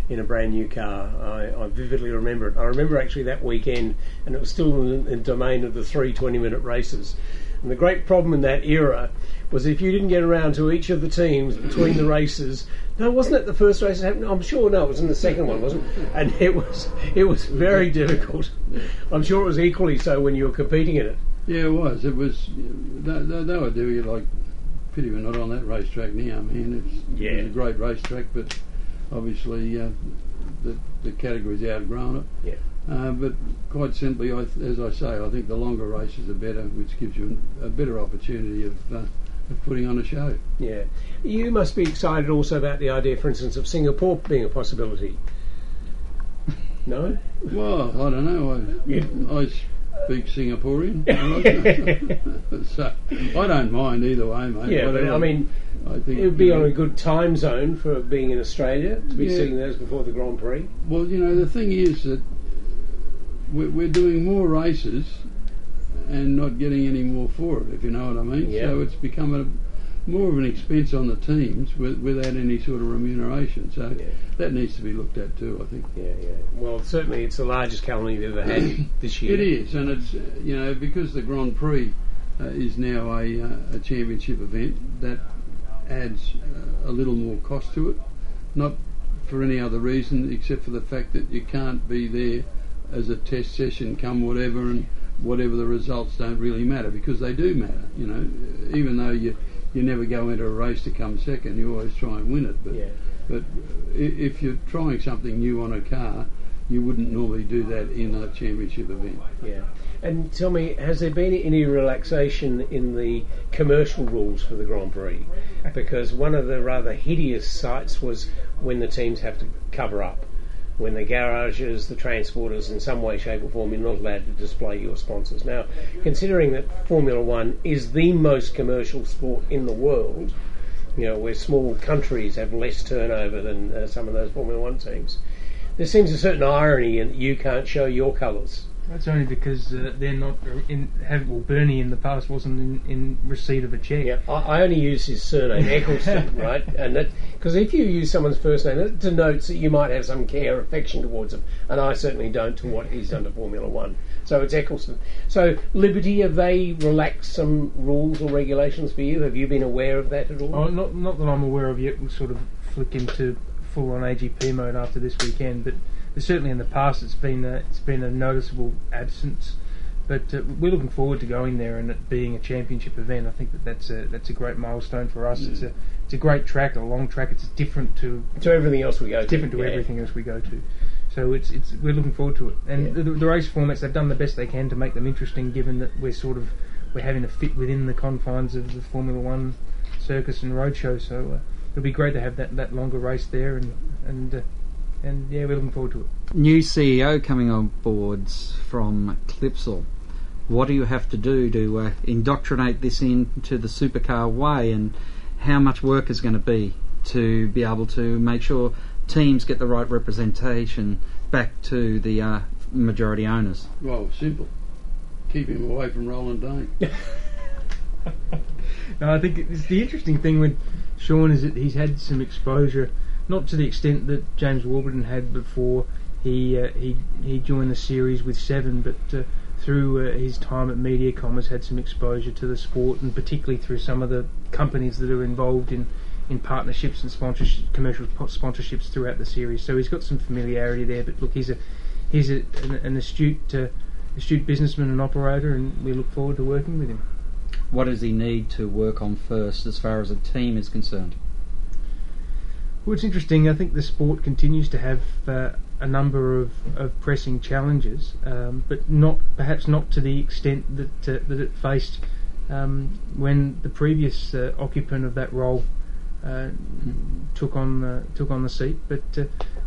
in a brand new car. I, I vividly remember it. I remember actually that weekend, and it was still in the domain of the three 20 minute races. And the great problem in that era was if you didn't get around to each of the teams between the races. No, wasn't it the first race that happened? I'm sure no, it was in the second one, wasn't it? And it was it was very difficult. I'm sure it was equally so when you were competing in it. Yeah, it was. It was. They, they, they were doing it like. Pity we're not on that racetrack now, man. It's, Yeah. it's a great racetrack, but obviously uh, the the category's outgrown it. Yeah. Uh, but quite simply, I, as I say, I think the longer races are better, which gives you a better opportunity of, uh, of putting on a show. Yeah. You must be excited also about the idea, for instance, of Singapore being a possibility. No? Well, I don't know. I, I speak Singaporean, so I don't mind either way, mate. Yeah, but I mean, I think it would be you on a good time zone for being in Australia to be Yeah. seeing those before the Grand Prix. Well, you know, the thing is that we're, we're doing more races and not getting any more for it, if you know what I mean. Yeah. So it's become more of an expense on the teams with, without any sort of remuneration. So that needs to be looked at too. I think. Yeah, yeah. Well, certainly it's the largest calendar you've ever had this year. It is, and it's you know because the Grand Prix uh, is now a, uh, a championship event that adds uh, a little more cost to it, not for any other reason except for the fact that you can't be there as a test session, come whatever, and whatever the results don't really matter because they do matter. You know, even though you you never go into a race to come second, you always try and win it. But but if you're trying something new on a car, you wouldn't normally do that in a championship event. Yeah. And tell me, has there been any relaxation in the commercial rules for the Grand Prix? Because one of the rather hideous sights was when the teams have to cover up. When the garages, the transporters, in some way, shape, or form, you're not allowed to display your sponsors. Now, considering that Formula One is the most commercial sport in the world, you know, where small countries have less turnover than uh, some of those Formula One teams, there seems a certain irony in that you can't show your colours. That's only because uh, they're not in. Have, well, Bernie in the past wasn't in, in receipt of a check. Yeah, I, I only use his surname Ecclestone, right? And because if you use someone's first name, it denotes that you might have some care, affection towards them, and I certainly don't to what he's done to Formula One. So it's Ecclestone. So Liberty, have they relaxed some rules or regulations for you? Have you been aware of that at all? Oh, not not that I'm aware of yet. We'll sort of flick into full on AGP mode after this weekend, but certainly in the past it's been a, it's been a noticeable absence. But uh, we're looking forward to going there and it being a championship event. I think that that's a that's a great milestone for us. It's a it's a great track, a long track. It's different to to everything else we go to. Different to Yeah. everything else we go to. So it's it's we're looking forward to it. And the, the race formats they've done the best they can to make them interesting, given that we're sort of we're having to fit within the confines of the Formula One circus and roadshow. So uh, it'll be great to have that, that longer race there, and and uh, and yeah, we're looking forward to it. New CEO coming on boards from Clipsal. What do you have to do to uh, indoctrinate this into the supercar way, and how much work is going to be to be able to make sure teams get the right representation back to the uh, majority owners? Well, simple. Keep him away from Roland Dane. No, I think it's the interesting thing with Sean is that he's had some exposure, not to the extent that James Warburton had before he uh, he he joined the series with Seven, but uh, through uh, his time at MediaCom has had some exposure to the sport, and particularly through some of the companies that are involved in. In partnerships and sponsorship, commercial sponsorships throughout the series, so he's got some familiarity there. But look, he's a he's a, an, an astute uh, astute businessman and operator, and we look forward to working with him. What does he need to work on first as far as a team is concerned? Well, it's interesting. I think the sport continues to have uh, a number of, of pressing challenges, um, but not perhaps not to the extent that uh, that it faced um, when the previous uh, occupant of that role uh, took on took on the seat. But uh,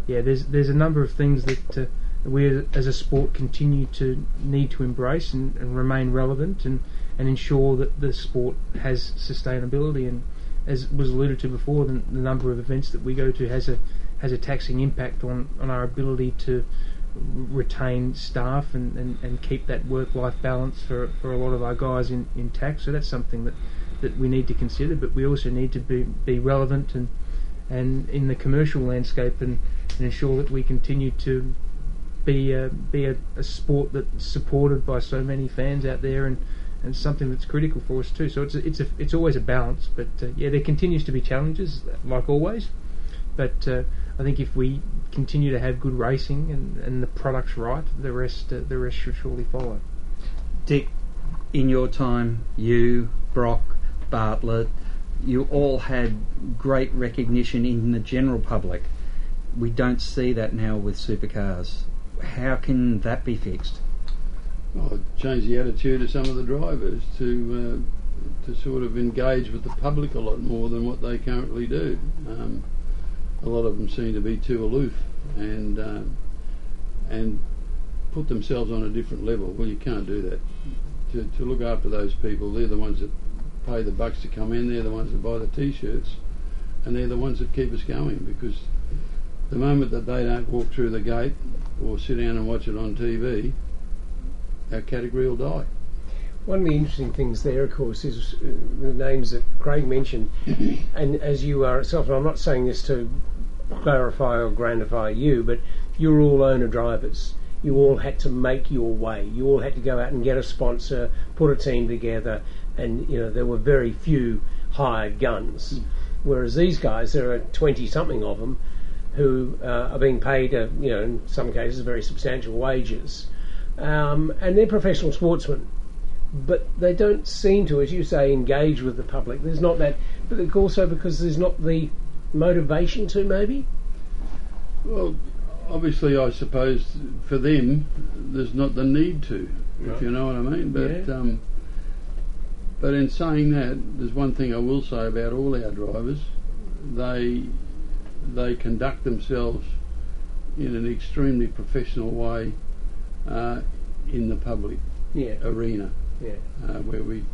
yeah, there's there's a number of things that uh, we as a sport continue to need to embrace and, and remain relevant and, and ensure that the sport has sustainability and as was alluded to before, the, the number of events that we go to has a has a taxing impact on, on our ability to retain staff and, and, and keep that work life balance for, for a lot of our guys in, intact. So that's something that, that we need to consider, but we also need to be, be relevant and and in the commercial landscape and, and ensure that we continue to be a, be a, a sport that's supported by so many fans out there and, and something that's critical for us too. So it's a, it's a, it's always a balance, but uh, yeah, there continues to be challenges like always. But uh, I think if we continue to have good racing and, and the product's right, the rest uh, the rest should surely follow. Dick, in your time, you, Brock, Bartlett, you all had great recognition in the general public. We don't see that now with supercars. How can that be fixed? Oh, change the attitude of some of the drivers to uh, to sort of engage with the public a lot more than what they currently do. Um, a lot of them seem to be too aloof and um, and put themselves on a different level. Well, you can't do that. To, to look after those people, they're the ones that pay the bucks to come in. They're the ones that buy the t-shirts, and they're the ones that keep us going. Because the moment that they don't walk through the gate or sit down and watch it on TV, our category will die. One of the interesting things there, of course, is uh, the names that Craig mentioned. and as you are itself, and I'm not saying this to clarify or grandify you, but you're all owner drivers. You all had to make your way. You all had to go out and get a sponsor, put a team together, and you know there were very few hired guns. Whereas these guys, there are twenty something of them, who uh, are being paid, uh, you know, in some cases very substantial wages, um, and they're professional sportsmen. But they don't seem to, as you say, engage with the public. There's not that, but also because there's not the motivation to, maybe. Well, obviously, I suppose for them, there's not the need to, Right. if you know what I mean. But Yeah. um, but in saying that, there's one thing I will say about all our drivers: they they conduct themselves in an extremely professional way uh, in the public Yeah. arena, Yeah. uh, where we.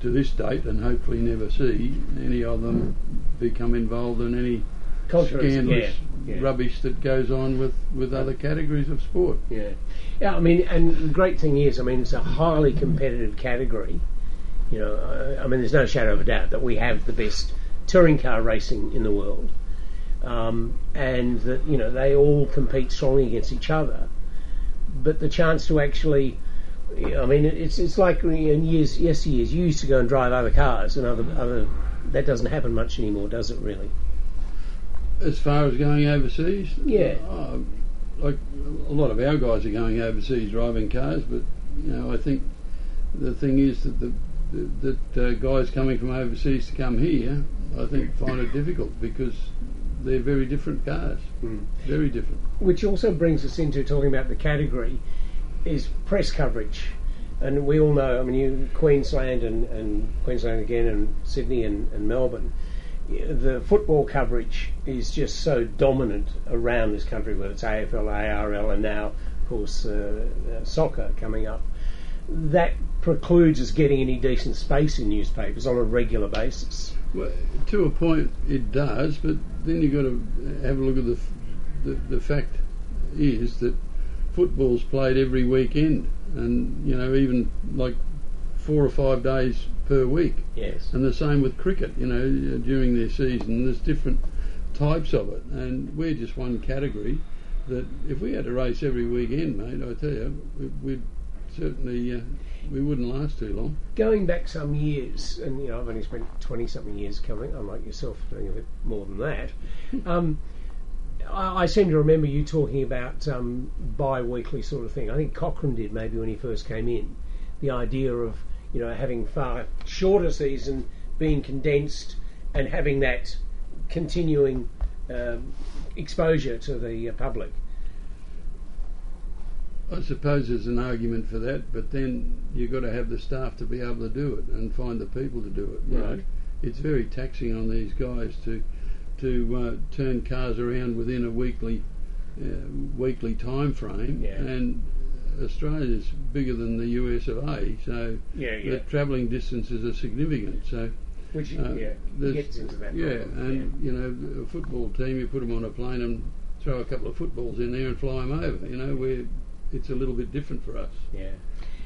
To this date, and hopefully never see any of them become involved in any Controversy, scandalous yeah. rubbish that goes on with, with other categories of sport. Yeah. Yeah, I mean, and the great thing is, I mean, it's a highly competitive category. You know, I, I mean, there's no shadow of a doubt that we have the best touring car racing in the world, um, and that you know they all compete strongly against each other. But the chance to actually, I mean, it's it's like in years, yes, years you used to go and drive other cars and other other. That doesn't happen much anymore, does it? Really? As far as going overseas, Yeah. uh, like a lot of our guys are going overseas driving cars, but you know, I think the thing is that the that uh, guys coming from overseas to come here, I think find it difficult because they're very different cars, very different. which also brings us into talking about the category is press coverage. And we all know, I mean, you, Queensland and, and Queensland again, and Sydney and, and Melbourne, the football coverage is just so dominant around this country, whether it's AFL, ARL, and now, of course, uh, uh, soccer coming up. That precludes us getting any decent space in newspapers on a regular basis. Well, to a point, it does, but then you've got to have a look at the, f- the the fact is that football's played every weekend, and you know even like four or five days per week. Yes. And the same with cricket. You know, during their season, there's different types of it, and we're just one category. That if we had to race every weekend, mate, I tell you, we- we'd certainly uh, we wouldn't last too long. going back some years, and you know, I've only spent twenty something years coming, unlike yourself, doing a bit more than that. Um, I, I seem to remember you talking about um, bi-weekly sort of thing. I think Cochrane did maybe when he first came in. The idea of you know having far shorter season, being condensed, and having that continuing um, exposure to the uh, public. I suppose there's an argument for that, but then you've got to have the staff to be able to do it and find the people to do it. you know. Right. It's very taxing on these guys to to uh, turn cars around within a weekly uh, weekly time frame, Yeah. and Australia's bigger than the US of A, so Yeah, yeah. the travelling distances are significant. So. Which, uh, yeah, gets into that Yeah, problem, and you know, a football team, you put them on a plane and throw a couple of footballs in there and fly them over. You know, where it's a little bit different for us. Yeah.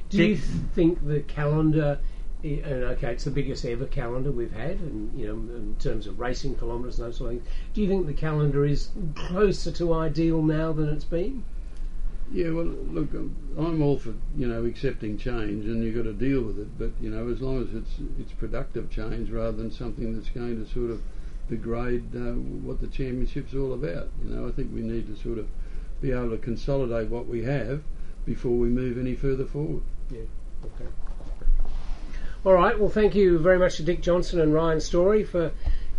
Do you think the calendar, and okay, it's the biggest ever calendar we've had, and you know, in terms of racing kilometres and those sort of things. Do you think the calendar is closer to ideal now than it's been? Yeah, well, look, I'm- I'm all for you know accepting change, and you've got to deal with it. But you know, as long as it's it's productive change rather than something that's going to sort of degrade uh, what the championship's all about. You know, I think we need to sort of be able to consolidate what we have before we move any further forward. Yeah. Okay. All right. Well, thank you very much to Dick Johnson and Ryan Story for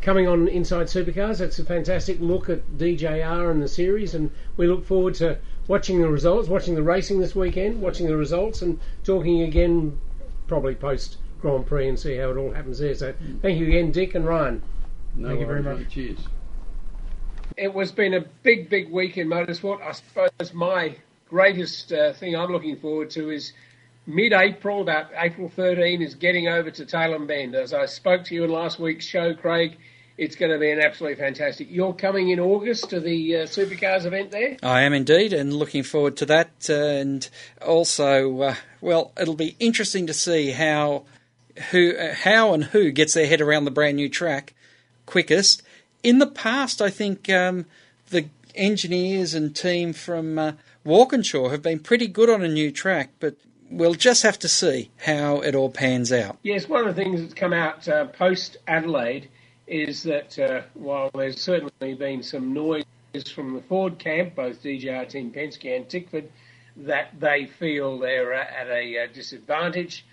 coming on Inside Supercars. That's a fantastic look at DJR and the series, and we look forward to watching the results, watching the racing this weekend, watching the results, and talking again probably post Grand Prix and see how it all happens there. So, thank you again, Dick and Ryan. No thank you very much. Cheers. It was been a big, big week in motorsport. I suppose my greatest uh, thing I'm looking forward to is mid-April, about April 13, is getting over to Tailem Bend. As I spoke to you in last week's show, Craig, it's going to be an absolutely fantastic. You're coming in August to the uh, Supercars event there. I am indeed, and looking forward to that. And also, uh, well, it'll be interesting to see how who, uh, how and who gets their head around the brand new track quickest. In the past, I think um, the engineers and team from uh, Walkinshaw have been pretty good on a new track, but we'll just have to see how it all pans out. Yes, one of the things that's come out uh, post Adelaide is that uh, while there's certainly been some noise from the Ford camp, both DJR Team Penske and Tickford, that they feel they're at a uh, disadvantage.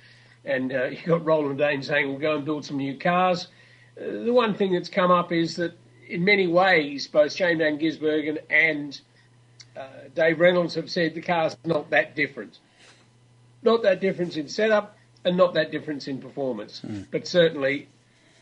And uh, you've got Roland Dane saying, we'll go and build some new cars. Uh, the one thing that's come up is that in many ways, both Shane Van Gisbergen and uh, Dave Reynolds have said the car's not that different. Not that difference in setup and not that difference in performance. Mm. But certainly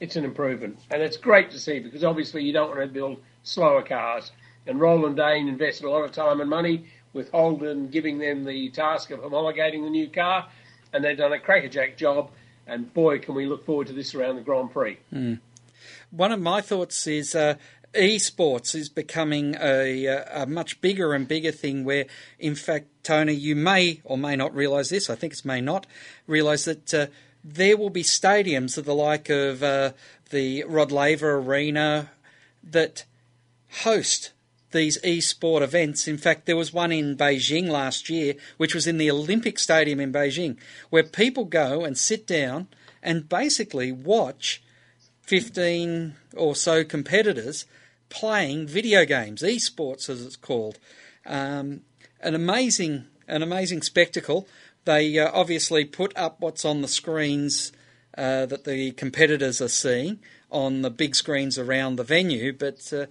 it's an improvement. And it's great to see because obviously you don't want to build slower cars. And Roland Dane invested a lot of time and money with Holden giving them the task of homologating the new car. And they've done a crackerjack job. And boy, can we look forward to this around the Grand Prix. Mm. One of my thoughts is uh, esports is becoming a, a, much bigger and bigger thing where, in fact, Tony, you may or may not realise this, I think it's may not, realise that uh, there will be stadiums of the like of uh, the Rod Laver Arena that host these e-sport events. In fact, there was one in Beijing last year, which was in the Olympic Stadium in Beijing, where people go and sit down and basically watch 15 or so competitors playing video games, e-sports as it's called. Um, an amazing, an amazing spectacle. They uh, obviously put up what's on the screens uh, that the competitors are seeing on the big screens around the venue, but uh,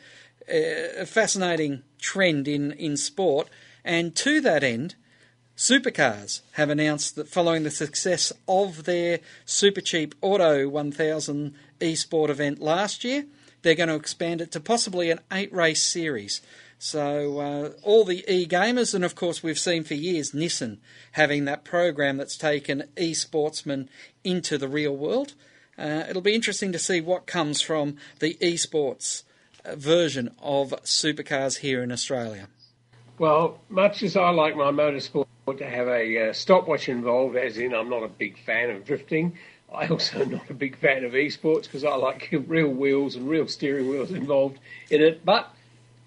a fascinating trend in, in sport. And to that end, Supercars have announced that following the success of their Supercheap Auto 1000 eSport event last year, they're going to expand it to possibly an eight race series. So uh, all the e-gamers, and of course we've seen for years Nissan having that program that's taken e-sportsmen into the real world. Uh, it'll be interesting to see what comes from the esports uh, version of supercars here in Australia. Well, much as I like my motorsport to have a uh, stopwatch involved, as in I'm not a big fan of drifting, I also am not a big fan of esports because I like real wheels and real steering wheels involved in it. But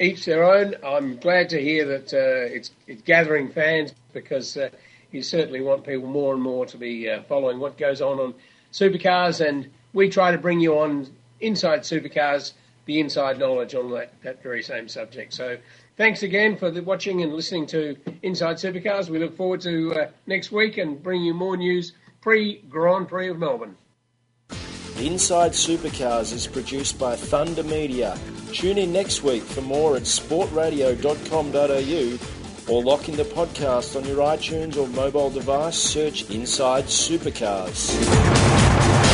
each their own. I'm glad to hear that uh, it's, it's gathering fans because uh, you certainly want people more and more to be uh, following what goes on on supercars, and we try to bring you on inside supercars the inside knowledge on that, that very same subject. So thanks again for the watching and listening to Inside Supercars. We look forward to uh, next week and bring you more news pre Grand Prix of Melbourne. Inside Supercars is produced by Thunder Media. Tune in next week for more at sportradio.com.au or lock in the podcast on your iTunes or mobile device. Search Inside Supercars.